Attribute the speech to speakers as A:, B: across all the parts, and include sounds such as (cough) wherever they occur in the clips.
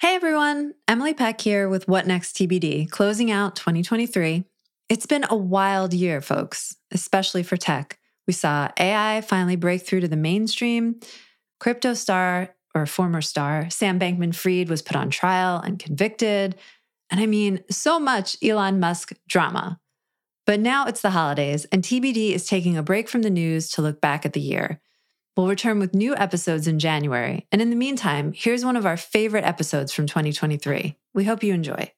A: Hey everyone, Emily Peck here with What Next TBD, closing out 2023. It's been a wild year, folks, especially for tech. We saw AI finally break through to the mainstream. Crypto star, or former star, Sam Bankman Fried was put on trial and convicted. And I mean, so much Elon Musk drama. But now it's the holidays, and TBD is taking a break from the news to look back at the year. We'll return with new episodes in January. And in the meantime, here's one of our favorite episodes from 2023. We hope you enjoy.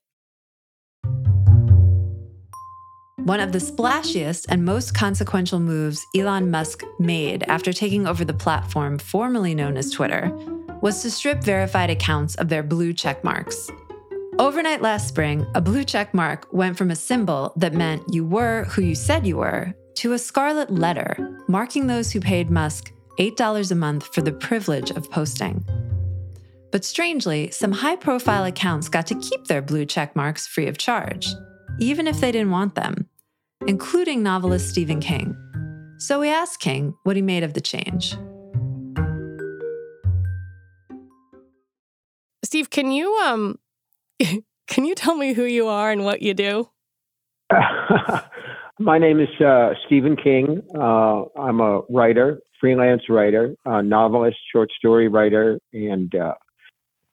A: One of the splashiest and most consequential moves Elon Musk made after taking over the platform formerly known as Twitter was to strip verified accounts of their blue check marks. Overnight last spring, a blue check mark went from a symbol that meant you were who you said you were to a scarlet letter marking those who paid Musk $8 a month for the privilege of posting. But strangely, some high profile accounts got to keep their blue check marks free of charge, even if they didn't want them, including novelist Stephen King. So we asked King what he made of the change.
B: Steve, can you um (laughs) can you tell me who you are and what you do? (laughs)
C: My name is uh, Stephen King. Uh, I'm a writer, freelance writer, a novelist, short story writer, and uh,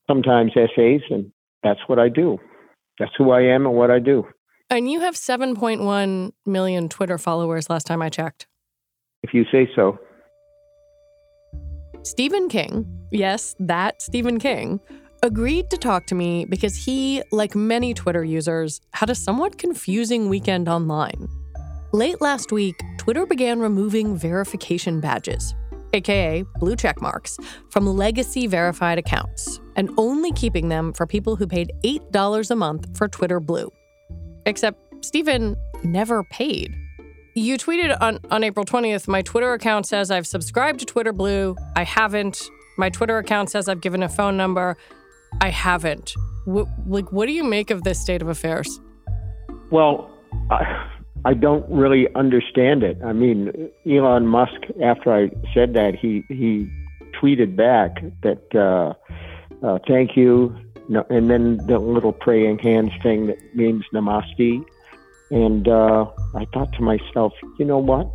C: sometimes essays, and that's what I do. That's who I am and what I do.
B: And you have 7.1 million Twitter followers last time I checked.
C: If you say so.
B: Stephen King, yes, that Stephen King, agreed to talk to me because he, like many Twitter users, had a somewhat confusing weekend online. Late last week, Twitter began removing verification badges, aka blue check marks, from legacy verified accounts and only keeping them for people who paid $8 a month for Twitter Blue. Except Stephen never paid. You tweeted on, on April 20th My Twitter account says I've subscribed to Twitter Blue. I haven't. My Twitter account says I've given a phone number. I haven't. W- like, what do you make of this state of affairs?
C: Well, I, I don't really understand it. I mean, Elon Musk, after I said that, he he tweeted back that uh, uh, thank you, no, and then the little praying hands thing that means namaste. And uh, I thought to myself, you know what?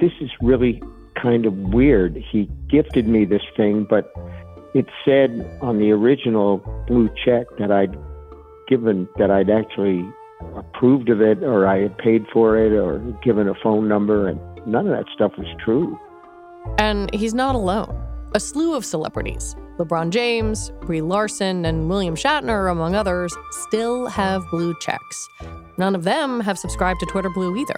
C: This is really kind of weird. He gifted me this thing, but it said on the original blue check that I'd given that I'd actually approved of it or I had paid for it or given a phone number, and none of that stuff was true.
B: And he's not alone. A slew of celebrities, LeBron James, Brie Larson, and William Shatner, among others, still have blue checks. None of them have subscribed to Twitter Blue either.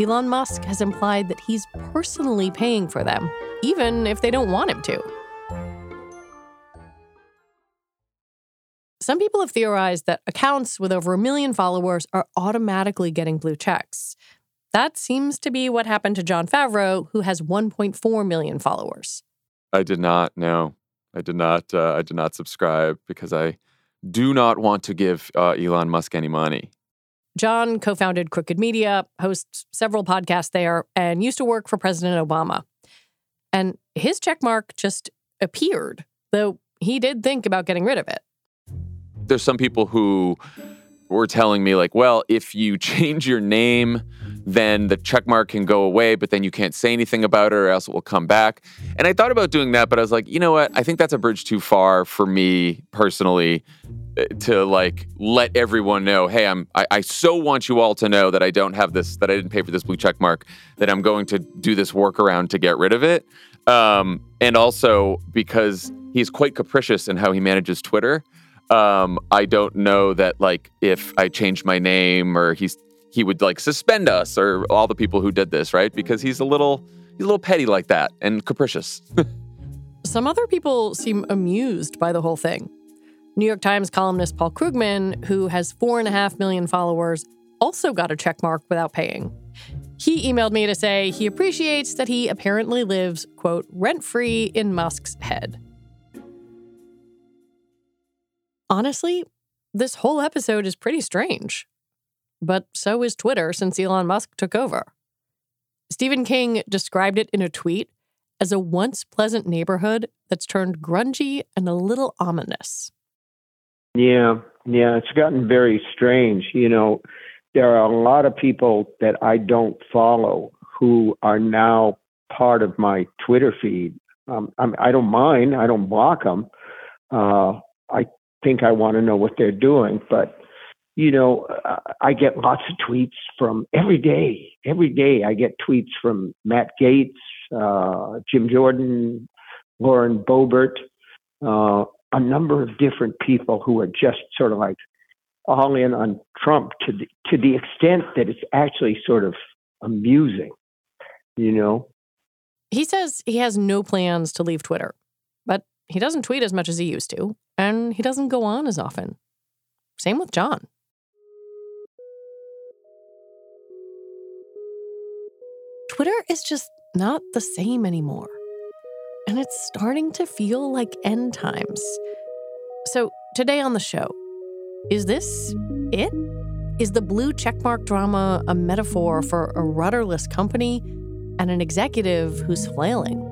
B: Elon Musk has implied that he's personally paying for them, even if they don't want him to. Some people have theorized that accounts with over a million followers are automatically getting blue checks. That seems to be what happened to Jon Favreau, who has 1.4 million followers.
D: I did not. No, I did not. Uh, I did not subscribe because I do not want to give uh, Elon Musk any money.
B: Jon co founded Crooked Media, hosts several podcasts there, and used to work for President Obama. And his checkmark just appeared, though he did think about getting rid of it
D: there's some people who were telling me like, well, if you (laughs) change your name, then the check mark can go away, but then you can't say anything about it or else it will come back. And I thought about doing that, but I was like, you know what? I think that's a bridge too far for me personally eh, to like let everyone know, hey, I'm I, I so want you all to know that I don't have this, that I didn't pay for this blue check mark, that I'm going to do this workaround to get rid of it. Um, and also because he's quite capricious in how he manages Twitter. Um, I don't know that like if I changed my name or he's he would like suspend us or all the people who did this, right? Because he's a little he's a little petty like that and capricious. (laughs)
B: some other people seem amused by the whole thing. New York Times columnist Paul Krugman, who has four and a half million followers, also got a check mark without paying. He emailed me to say he appreciates that he apparently lives, quote, rent free in Musk's head. Honestly, this whole episode is pretty strange. But so is Twitter since Elon Musk took over. Stephen King described it in a tweet as a once pleasant neighborhood that's turned grungy and a little ominous.
C: Yeah, yeah, it's gotten very strange. You know, there are a lot of people that I don't follow who are now part of my Twitter feed. Um, I, I don't mind. I don't block them. Uh, I think I want to know what they're doing, but you know, I get lots of tweets from every day. Every day, I get tweets from Matt Gaetz, uh, Jim Jordan, Lauren Boebert, uh, a number of different people who are just sort of like all in on Trump to the, to the extent that it's actually sort of amusing, you know.
B: He says he has no plans to leave Twitter, but he doesn't tweet as much as he used to, and he doesn't go on as often. Same with Jon. Twitter is just not the same anymore. And it's starting to feel like end times. So, today on the show, is this it? Is the blue checkmark drama a metaphor for a rudderless company and an executive who's flailing?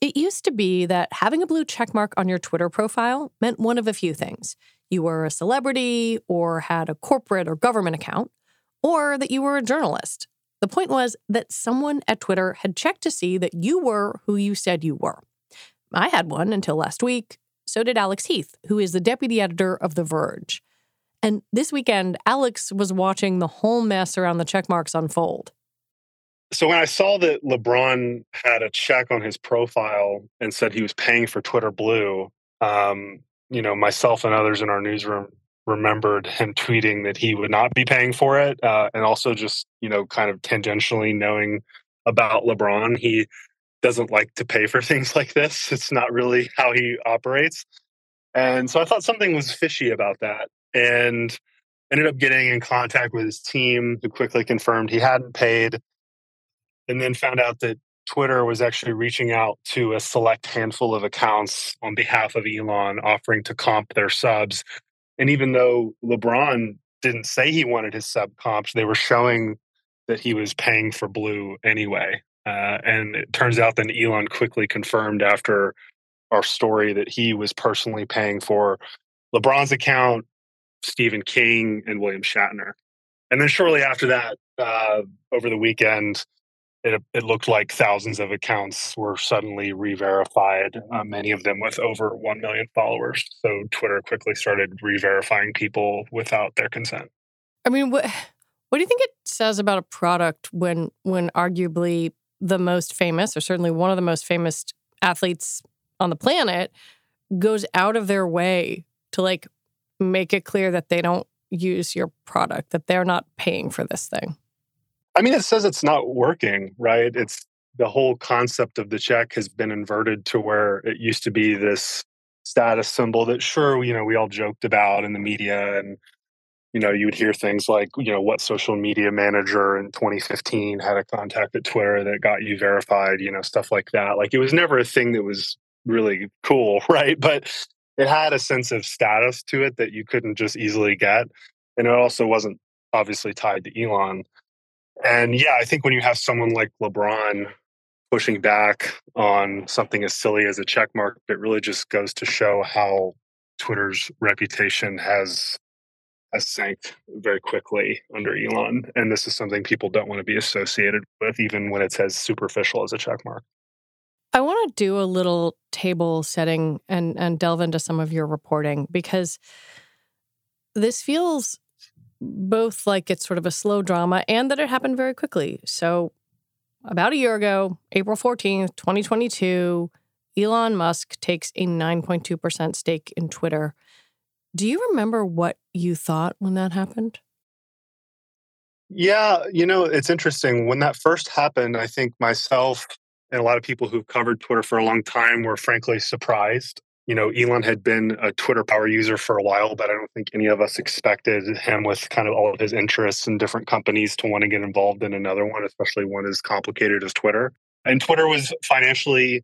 B: It used to be that having a blue checkmark on your Twitter profile meant one of a few things. You were a celebrity, or had a corporate or government account, or that you were a journalist. The point was that someone at Twitter had checked to see that you were who you said you were. I had one until last week. So did Alex Heath, who is the deputy editor of The Verge. And this weekend, Alex was watching the whole mess around the checkmarks unfold.
E: So when I saw that LeBron had a check on his profile and said he was paying for Twitter Blue, um, you know, myself and others in our newsroom remembered him tweeting that he would not be paying for it, uh, and also just you know, kind of tangentially knowing about LeBron, he doesn't like to pay for (laughs) things like this. It's not really how he operates, and so I thought something was fishy about that, and ended up getting in contact with his team, who quickly confirmed he hadn't paid and then found out that Twitter was actually reaching out to a select handful of accounts on behalf of Elon, offering to comp their subs. And even though LeBron didn't say he wanted his sub comps, they were showing that he was paying for Blue anyway. Uh, and it turns out that Elon quickly confirmed after our story that he was personally paying for LeBron's account, Stephen King, and William Shatner. And then shortly after that, uh, over the weekend, it, it looked like thousands of accounts were suddenly re-verified uh, many of them with over 1 million followers. So twitter quickly started re-verifying people without their consent.
B: I mean what what do you think it says about a product when when arguably the most famous or certainly one of the most famous athletes on the planet goes out of their way to like make it clear that they don't use your product that they're not paying for this thing
E: I mean, it says it's not working, right? It's the whole concept of the check has been inverted to where it used to be this status symbol that, sure, you know, we all joked about in the media and you know, you would hear things like, you know, what social media manager in 2015 had a contact at Twitter that got you verified, you know, stuff like that. Like it was never a thing that was really cool, (laughs) right? But it had a sense of status to it that you couldn't just easily get. And it also wasn't obviously tied to Elon. And yeah, I think when you have someone like LeBron pushing back on something as silly as a check mark, it really just goes to show how Twitter's reputation has has sank very quickly under Elon. And this is something people don't want to be associated with, even when it's as superficial as a check mark.
B: I want to do a little table setting and, and delve into some of your reporting because this feels both like it's sort of a slow drama and that it happened very quickly. So, about a year ago, April 14th, 2022, Elon Musk takes a 9.2% stake in Twitter. Do you remember what you thought when that happened?
E: Yeah, you know, it's interesting. When that first happened, I think myself and a lot of people who've covered Twitter for a long time were frankly surprised. You know, Elon had been a Twitter power user for a while, but I don't think any of us expected him with kind of all of his interests in different companies to want to get involved in another one, especially one as complicated as Twitter. And Twitter was financially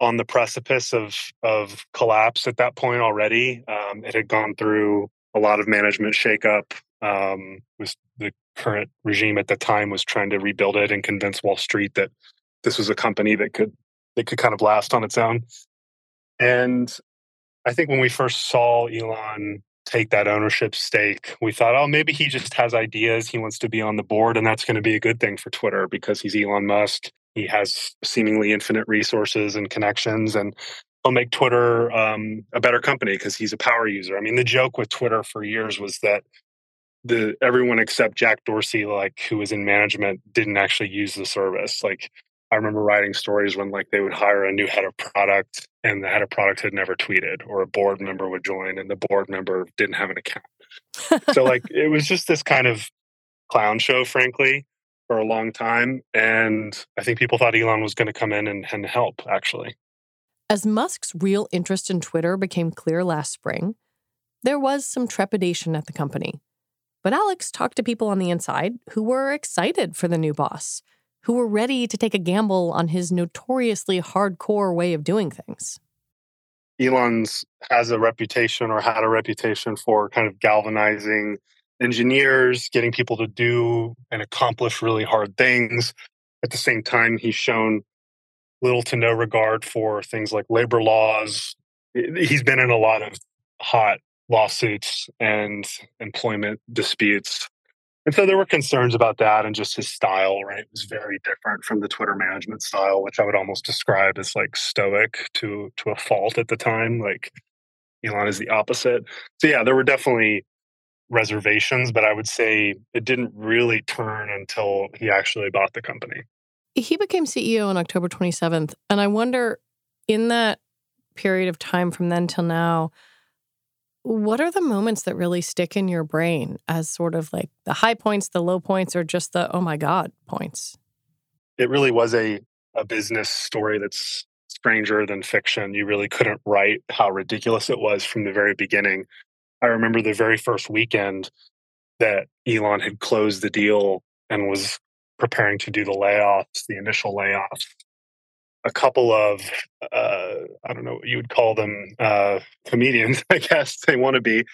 E: on the precipice of of collapse at that point already. Um, it had gone through a lot of management shakeup. Um, was the current regime at the time was trying to rebuild it and convince Wall Street that this was a company that could that could kind of last on its own. And I think when we first saw Elon take that ownership stake, we thought, oh, maybe he just has ideas. He wants to be on the board, and that's going to be a good thing for Twitter because he's Elon Musk. He has seemingly infinite resources and connections, and he'll make Twitter um, a better company because he's a power user. I mean, the joke with Twitter for years was that the everyone except Jack Dorsey, like who was in management, didn't actually use the service. Like I remember writing stories when like they would hire a new head of product and the head of product had never tweeted, or a board member would join and the board member didn't have an account. so (laughs) like it was just this kind of clown show, frankly for a long time. And I think people thought Elon was going to come in and, and help, actually.
B: As Musk's real interest in Twitter became clear last spring, there was some trepidation at the company. But Alex talked to people on the inside who were excited for the new boss, who were ready to take a gamble on his notoriously hardcore way of doing things.
E: Elon's has a reputation or had a reputation for kind of galvanizing engineers, getting people to do and accomplish really hard things. At the same time, he's shown little to no regard for things like labor laws. He's been in a lot of hot lawsuits and employment disputes. And so there were concerns about that and just his style, right? It was very different from the Twitter management style, which I would almost describe as like stoic to to a fault at the time. Like Elon is the opposite. So yeah, there were definitely reservations, but I would say it didn't really turn until he actually bought the company.
B: He became CEO on October 27th. And I wonder, in that period of time from then till now, what are the moments that really stick in your brain as sort of like the high points, the low points, or just the oh my God points?
E: It really was a, a business story that's stranger than fiction. You really couldn't write how ridiculous it was from the very beginning. I remember the very first weekend that Elon had closed the deal and was preparing to do the layoffs, the initial layoffs. A couple of, uh, I don't know what you would call them, uh, comedians, (laughs) I guess they want to be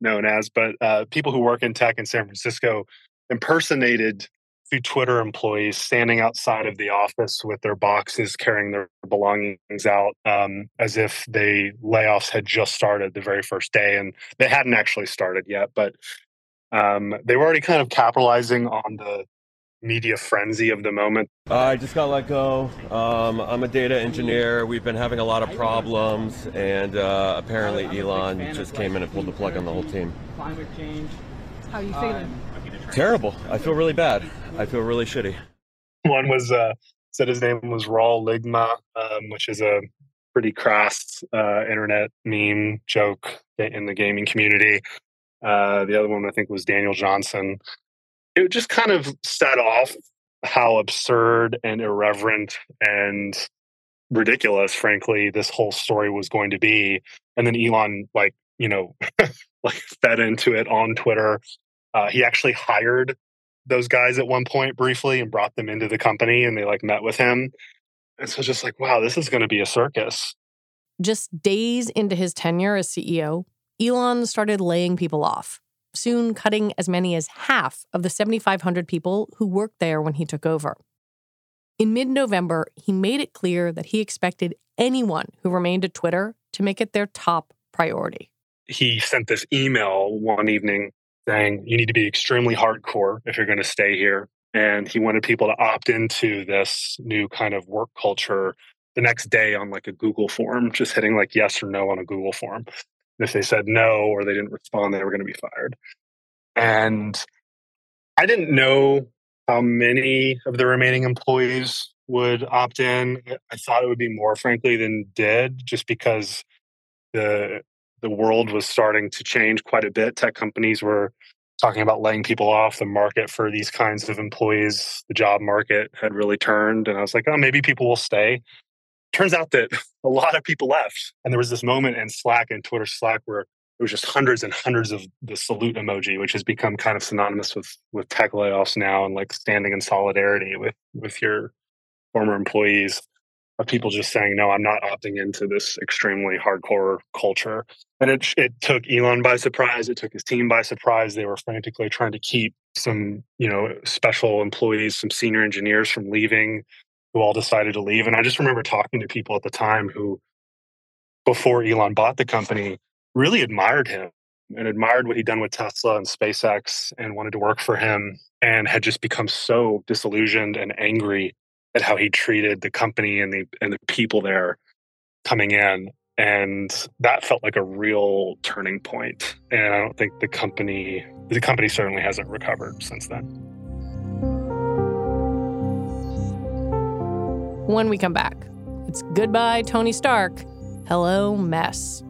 E: known as, but uh, people who work in tech in San Francisco impersonated two Twitter employees standing outside of the office with their boxes, carrying their belongings out, um, as if the layoffs had just started the very first day, and they hadn't actually started yet. But um, they were already kind of capitalizing on the media frenzy of the moment.
F: Uh, I just got let go. Um, I'm a data engineer. We've been having a lot of problems, and uh, apparently Elon just came in and pulled the plug on the whole team. Climate change.
B: How are you feeling?
F: Terrible. I feel really bad. I feel really shitty.
E: One was uh, said his name was Rahul Ligma, um, which is a pretty crass uh, internet meme joke in the gaming community. Uh, the other one I think was Daniel Johnson. It just kind of set off how absurd and irreverent and ridiculous, frankly, this whole story was going to be. And then Elon, like, you know, (laughs) like fed into it on Twitter. Uh, he actually hired those guys at one point briefly and brought them into the company and they like met with him. And so just like, wow, this is going to be a circus.
B: Just days into his tenure as CEO, Elon started laying people off. Soon cutting as many as half of the 7,500 people who worked there when he took over. In mid November, he made it clear that he expected anyone who remained at Twitter to make it their top priority.
E: He sent this email one evening saying, You need to be extremely hardcore if you're going to stay here. And he wanted people to opt into this new kind of work culture the next day on like a Google form, just hitting like yes or no on a Google form. If they said no or they didn't respond, they were going to be fired. And I didn't know how many of the remaining employees would opt in. I thought it would be more, frankly, than did, just because the the world was starting to change quite a bit. Tech companies were talking about laying people off. The market for these kinds of employees, the job market had really turned, and I was like, oh, maybe people will stay turns out that (laughs) a lot of people left. And there was this moment in Slack and Twitter Slack where it was just hundreds and hundreds of the salute emoji, which has become kind of synonymous with with tech layoffs now and like standing in solidarity with with your former employees of people just saying, no, I'm not opting into this extremely hardcore culture. And it, it took Elon by surprise. It took his team by surprise. They were frantically trying to keep some, you know, special employees, some senior engineers from leaving who all decided to leave. And I just remember talking to people at the time who, before Elon bought the company, really admired him and admired what he'd done with Tesla and SpaceX and wanted to work for him and had just become so disillusioned and angry at how he treated the company and the and the people there coming in and that felt like a real turning point and i don't think the company the company certainly hasn't recovered since then
B: when we come back. It's goodbye, Tony Stark. Hello, mess.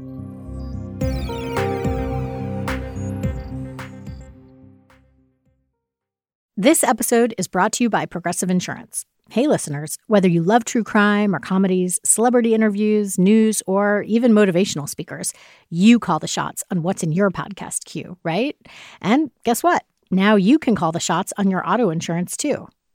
G: This episode is brought to you by Progressive Insurance. Hey, listeners, whether you love true crime or comedies, celebrity interviews, news, or even motivational speakers, you call the shots on what's in your podcast queue, right? And guess what? Now you can call the shots on your auto insurance too.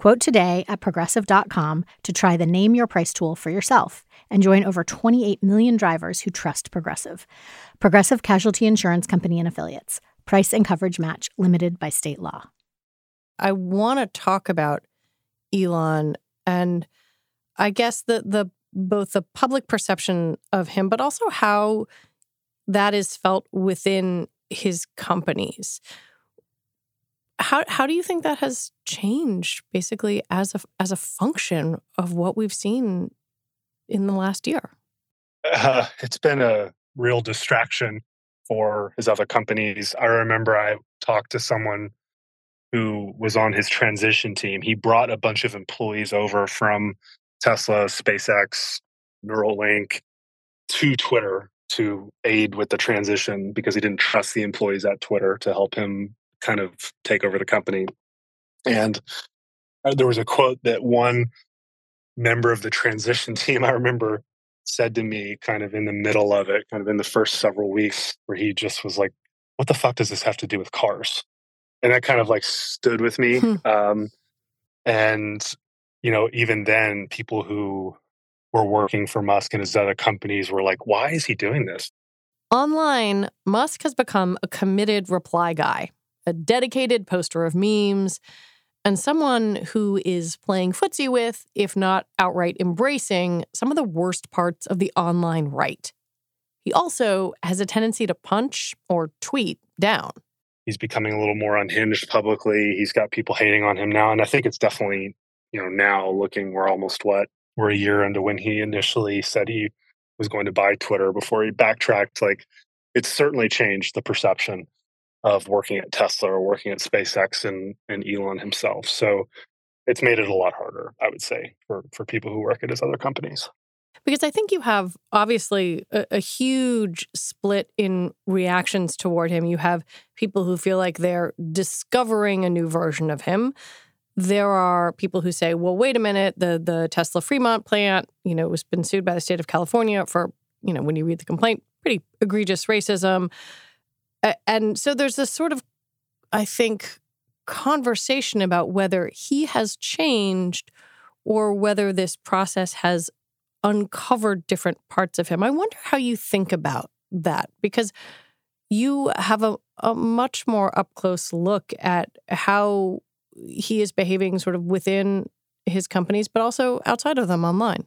G: Quote today at progressive.com to try the Name Your Price tool for yourself and join over 28 million drivers who trust Progressive. Progressive Casualty Insurance Company and Affiliates. Price and coverage match limited by state law.
B: I want to talk about Elon and I guess the the both the public perception of him but also how that is felt within his companies how how do you think that has changed basically as a as a function of what we've seen in the last year?
E: Uh, it's been a real distraction for his other companies. I remember I talked to someone who was on his transition team. He brought a bunch of employees over from Tesla, SpaceX, Neuralink to Twitter to aid with the transition because he didn't trust the employees at Twitter to help him kind of take over the company. And uh, there was a quote that one member of the transition (laughs) team, I remember, said to me kind of in the middle of it, kind of in the first several weeks, where he just was like, What the fuck does this have to do with cars? And that kind of like stood with me. Hmm. Um, and, you know, even then, people who were working for Musk and his other companies were like, Why is he doing this?
B: Online, Musk has become a committed reply guy a dedicated poster of memes, and someone who is playing footsie with, if not outright embracing, some of the worst parts of the online right. He also has a tendency to punch or tweet down.
E: He's becoming a little more unhinged publicly. He's got people hating on him now. And I think it's definitely, you know, now looking, we're almost what? We're a year into when he initially said he was going to buy Twitter before he backtracked. Like, it's certainly changed the perception of working at Tesla or working at SpaceX and, and Elon himself. So it's made it a lot harder, I would say, for, for people who work at his other companies.
B: Because I think you have obviously a, a, huge split in reactions toward him. You have people who feel like they're discovering a new version of him. There are people who say, well, wait a minute, the the Tesla Fremont plant, you know, was been sued by the state of California for, you know, when you read the complaint, pretty egregious racism. And so there's this sort of, I think, conversation about whether he has changed or whether this process has uncovered different parts of him. I wonder how you think about that because you have a, a much more up close look at how he is behaving sort of within his companies, but also outside of them online.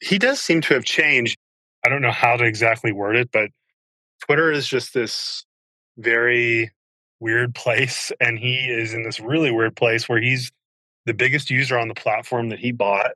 E: He does seem to have changed. I don't know how to exactly word it, but Twitter is just this very weird place. (laughs) And he is in this really weird place where he's the biggest user on the platform that he bought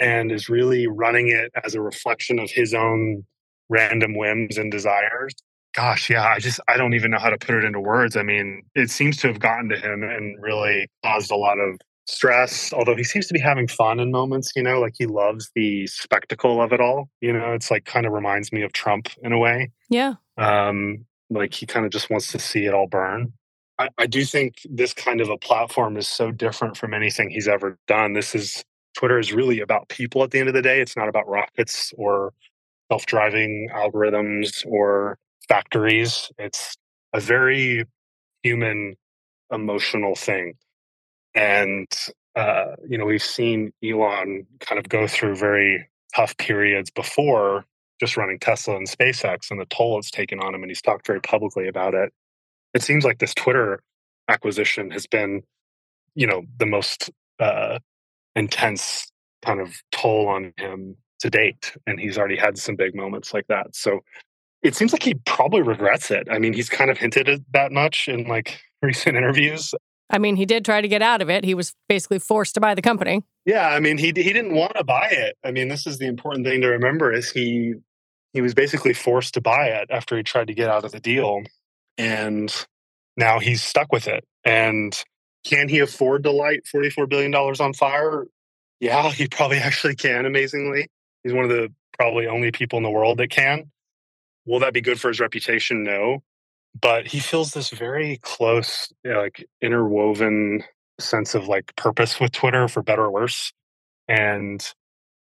E: and is really running it as a reflection of his own random whims and desires. Gosh, yeah, I just I don't even know how to put it into words. I mean, it seems to have gotten to him and really caused a lot of stress, although he seems to be having fun in moments, you know, like he loves the spectacle of it all. You know, it's like kind of reminds me of Trump in a way.
B: Yeah.
E: Um, like he kind of just wants to see it all burn. I, I do think this kind of a platform is so different from anything he's ever done. This is Twitter is really about people at the end of the day. It's not about rockets or self driving algorithms or factories. It's a very human, emotional thing. And, uh, you know, we've seen Elon kind of go through very tough periods before just running Tesla and SpaceX and the toll it's taken on him. And he's talked very publicly about it. It seems like this Twitter acquisition has been, you know, the most uh, intense kind of toll on him to date. And he's already had some big moments like that. So it seems like he probably regrets it. I mean, he's kind of hinted at that much in like (laughs) recent interviews.
B: I mean, he did try to get out of it. He was basically forced to buy the company.
E: Yeah, I mean, he he didn't want to buy it. I mean, this is the important thing to remember is he he was basically forced to buy it after he tried to get out of the deal and now he's stuck with it. And can he afford to light $44 billion on fire? Yeah, he probably (laughs) actually can, amazingly. He's one of the probably only people in the world that can. Will that be good for his reputation? No. But he feels this very close, you know, like interwoven sense of like purpose with Twitter for better or worse. And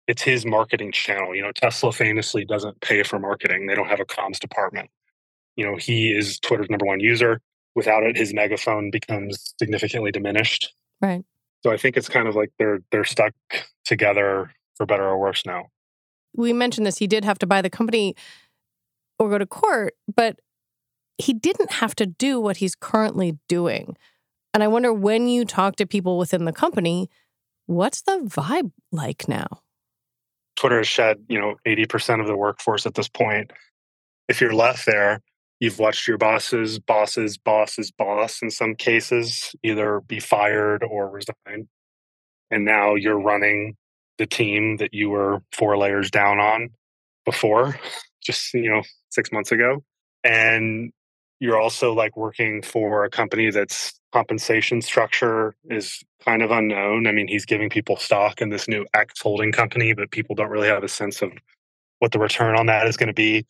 E: it's his marketing channel. You know, Tesla famously doesn't pay for marketing. They don't have a comms department. You know, he is Twitter's number one user without it, his megaphone becomes significantly diminished.
B: Right.
E: So I think it's kind of like they're they're stuck together for better or worse now.
B: We mentioned this. He did have to buy the company or go to court, but he didn't have to do what he's currently doing. And I wonder when you talk to people within the company, what's the vibe like now?
E: Twitter has shed, you know, 80% of the workforce at this point. If you're left there, you've watched your bosses, bosses, bosses, boss in some cases either be fired or resign. And now you're running the team that you were four layers down on before, (laughs) just, you know, six months ago. And you're also like working for a company that's compensation structure is kind of unknown. I mean, he's giving people stock in this new X holding company, but people don't really have a sense of what the return on that is going to be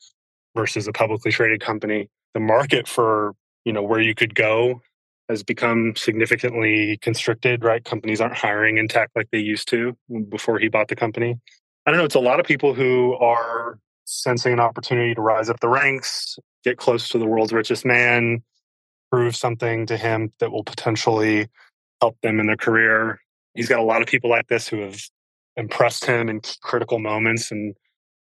E: versus a publicly traded company. The market for, you know, where you could go has become significantly constricted, right? Companies aren't hiring in tech like they used to before he bought the company. I don't know, it's a lot of people who are sensing an opportunity to rise up the ranks, get close to the world's richest man, prove something to him that will potentially help them in their career. He's got a lot of people like this who have impressed him in critical moments and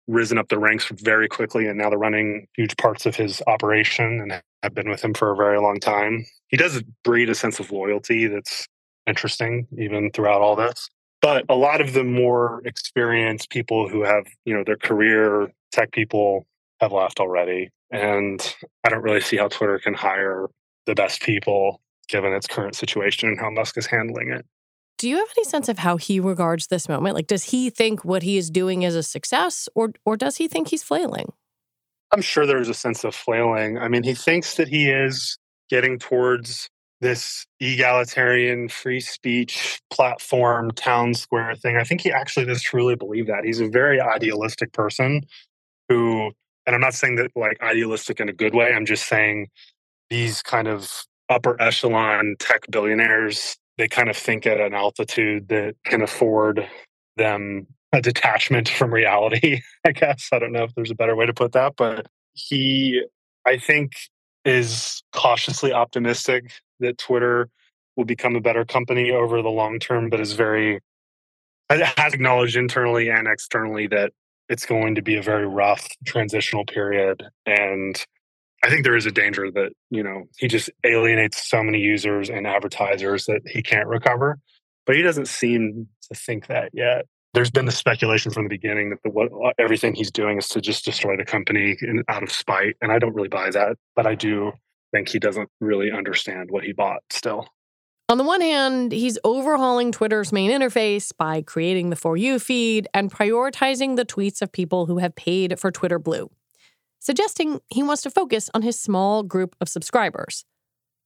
E: risen up the ranks very quickly and now they're running huge parts of his operation and have been with him for a very long time. He does breed a sense of loyalty that's interesting even throughout all this. But a lot of the more experienced people who have, you know, their career tech people have left already. And I don't really see how Twitter can hire the best people given its current situation and how Musk is handling it.
B: Do you have any sense of how he regards this moment? Like, does he think what he is doing is a success, or or does he think he's flailing?
E: I'm sure there's a sense of flailing. I mean, he thinks that he is getting towards this egalitarian free speech platform town square thing. I think he actually does truly believe that. He's a very idealistic person who, and I'm not saying that like idealistic in a good way, I'm just saying these kind of upper echelon tech billionaires, they kind of think at an altitude that can afford them a detachment (laughs) from reality, I guess. I don't know if there's a better way to put that, but he, I think, is cautiously optimistic that Twitter will become a better company over the long term, but is very has acknowledged internally and externally that it's going to be a very rough transitional period. And I think there is a danger that, you know, he just alienates so many users and advertisers that he can't recover. But he doesn't seem to think that yet. There's been the speculation from the beginning that the, what, everything he's doing is to just destroy the company in, out of spite. And I don't really buy that. But I do think he doesn't really understand what he bought still.
B: On the one hand, he's overhauling Twitter's main interface by creating the For You feed and prioritizing the tweets of people who have paid for Twitter Blue, suggesting he wants to focus on his small group of subscribers.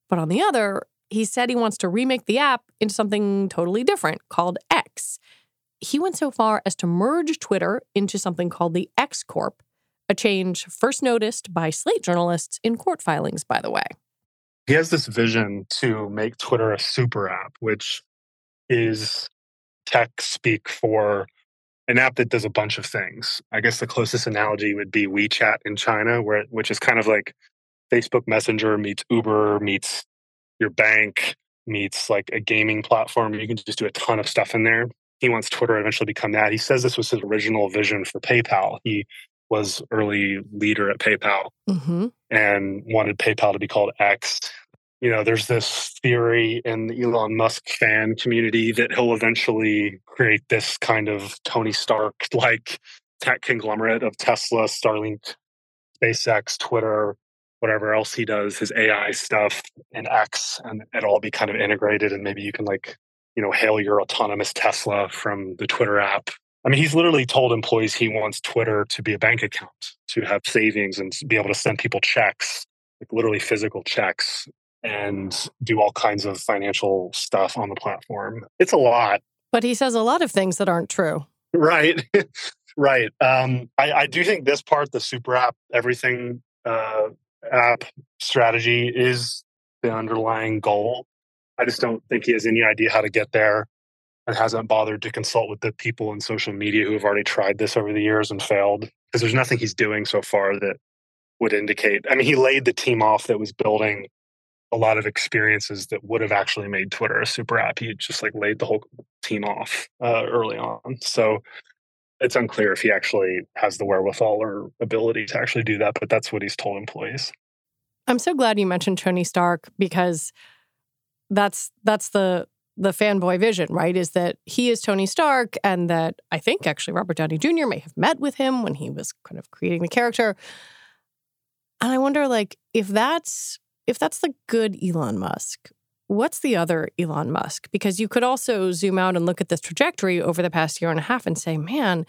B: But on the other, he said he wants to remake the app into something totally different called X. He went so far as to merge Twitter into something called the X Corp, a change first noticed by Slate journalists in court filings, by the way.
E: He has this vision to make Twitter a super app, which is tech speak for an app that does a bunch of things. I guess the closest analogy would be WeChat in China, where which is kind of like Facebook Messenger meets Uber meets your bank meets like a gaming platform. You can just do a ton of stuff in there. He wants Twitter to eventually become that. He says this was his original vision for PayPal. He was early leader at PayPal mm-hmm. and wanted PayPal to be called X. You know, there's this theory in the Elon Musk fan community that he'll eventually create this kind of Tony Stark (laughs) like tech conglomerate of Tesla, Starlink, SpaceX, Twitter, whatever else he does, his AI stuff, and X, and it all be kind of integrated. And maybe you can like, you know, hail your autonomous Tesla from the Twitter app I mean, he's literally told employees he wants Twitter to be a bank account, to have savings and be able to send people checks, like literally physical checks, and do all kinds of financial stuff on the platform. It's a lot.
B: But he says a lot of things that aren't true.
E: Right. (laughs) right. Um, I, I, do think this part, the super app, everything uh, app strategy is the underlying goal. I just don't think he has any idea how to get there and hasn't bothered to consult with the people in social media who have already tried this over the years and failed because there's nothing he's doing so far that would indicate i mean he laid the team off that was building a lot of experiences that would have actually made twitter a super app. He just like laid the whole team off uh, early on. So it's unclear if he actually has the wherewithal or ability to actually do that but that's what he's told employees.
B: I'm so glad you mentioned tony stark because that's that's the the fanboy vision, right? Is that he is Tony Stark, and that I think actually Robert Downey Jr. may have met with him when he was kind of creating the character. And I wonder, like, if that's if that's the good Elon Musk, what's the other Elon Musk? Because you could also zoom out and look at this trajectory over the past year and a half and say, man,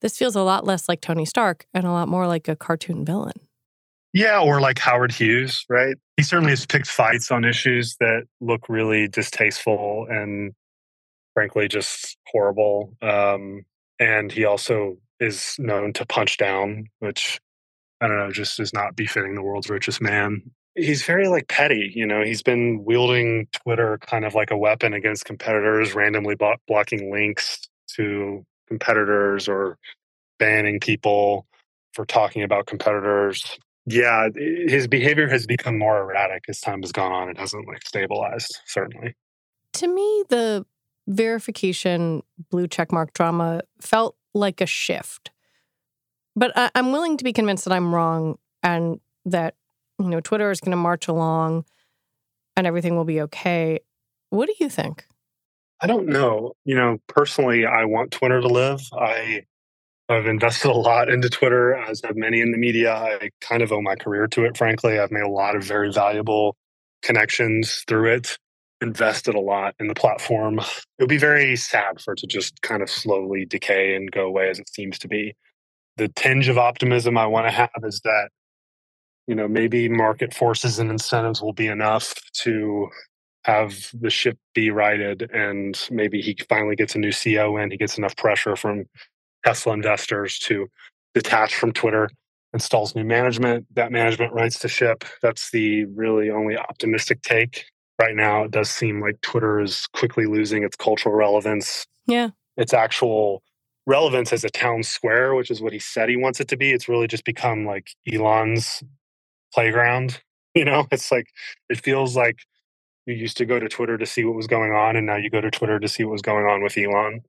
B: this feels a lot less like Tony Stark and a lot more like a cartoon villain.
E: Yeah, or like Howard Hughes, right? He certainly has picked fights on issues that look really distasteful and frankly just horrible. Um, and he also is known to punch down, which I don't know, just is not befitting the world's richest man. He's very like petty, you know. He's been wielding Twitter kind of like a weapon against competitors, randomly blocking links to competitors or banning people for talking about competitors yeah, his behavior has become more erratic as time has gone on. It hasn't like stabilized, certainly.
B: To me, the verification blue checkmark drama felt like a shift. But I- I'm willing to be convinced that I'm wrong and that, you know, Twitter is going to march along and everything will be okay. What do you think?
E: I don't know. You know, personally, I want Twitter to live. I I've invested a lot into Twitter, as have many in the media. I kind of owe my career to it, frankly. I've made a lot of very valuable connections through it, invested a lot in the platform. It would be very sad for it to just kind of slowly decay and go away as it seems to be. The tinge of optimism I want to have is that you know, maybe market forces and incentives will be enough to have the ship be righted and maybe he finally gets a new CEO in, he gets enough pressure from Tesla investors to detach from Twitter, installs new management, that management rights the ship. That's the really only optimistic take. Right now, it does seem like Twitter is quickly losing its cultural relevance.
B: Yeah.
E: Its actual relevance as a town square, which is what he said he wants it to be. It's really just become like Elon's playground. (laughs) You know, it's like, it feels like you used to go to Twitter to see what was going on, and now you go to Twitter to see what was going on with Elon.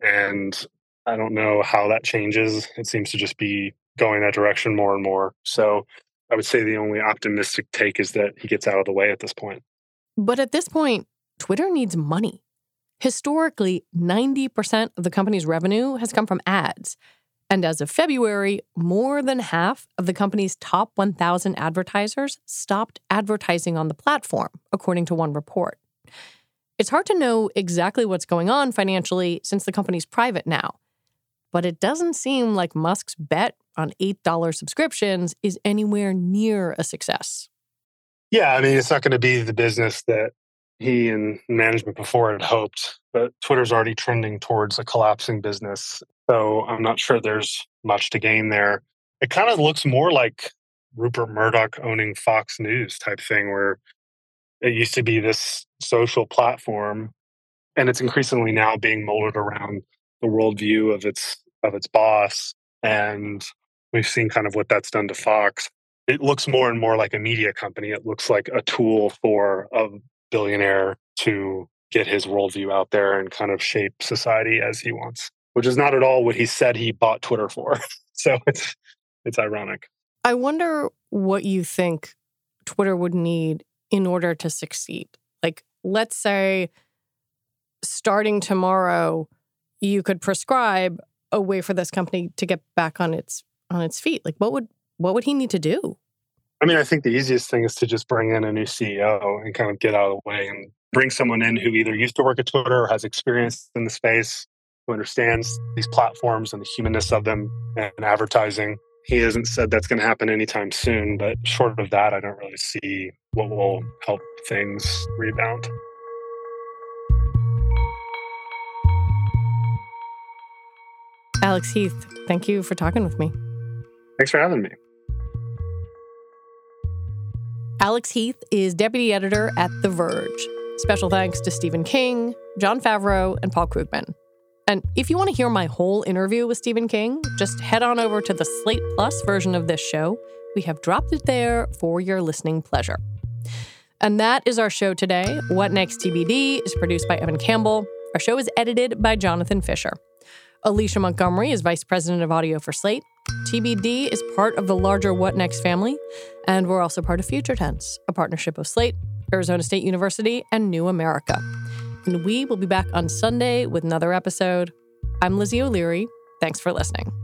E: And I don't know how that changes. It seems to just be going that direction more and more. So I would say the only optimistic take is that he gets out of the way at this point.
B: But at this point, Twitter needs money. Historically, 90% of the company's revenue has come from ads. And as of February, more than half of the company's top 1,000 advertisers stopped advertising on the platform, according to one report. It's hard to know exactly what's going on financially since the company's private now. But it doesn't seem like Musk's bet on $8 subscriptions is anywhere near a success.
E: Yeah, I mean, it's not going to be the business that he and management before had hoped, but Twitter's already trending towards a collapsing business. So I'm not sure there's much to gain there. It kind of looks more like Rupert Murdoch owning Fox News type thing, where it used to be this social platform, and it's increasingly now being molded around the worldview of its of its boss. And we've seen kind of what that's done to Fox. It looks more and more like a media company. It looks like a tool for a billionaire to get his worldview out there and kind of shape society as he wants, which is not at all what he said he bought Twitter for. (laughs) so it's it's ironic.
B: I wonder what you think Twitter would need in order to succeed. Like, let's say starting tomorrow, you could prescribe a way for this company to get back on its on its feet. Like, what would what would he need to do?
E: I mean, I think the easiest thing is to just bring in a new CEO and kind of get out of the way and bring someone in who either used to work at Twitter or has experience in the space, who understands these platforms and the humanness of them and advertising. He hasn't said that's going to happen anytime soon, but short of that, I don't really see what will help things rebound.
B: Alex Heath, thank you for talking with me.
E: Thanks for having me.
B: Alex Heath is deputy editor at The Verge. Special thanks to Stephen King, Jon Favreau, and Paul Krugman. And if you want to hear my whole interview with Stephen King, just head on over to the Slate Plus version of this show. We have dropped it there for your listening pleasure. And that is our show today. What Next TBD is produced by Evan Campbell. Our show is edited by Jonathan Fisher. Alicia Montgomery is Vice President of Audio for Slate. TBD is part of the larger What Next family, and we're also part of Future Tense, a partnership of Slate, Arizona State University, and New America. And we will be back on Sunday with another episode. I'm Lizzie O'Leary. Thanks for listening.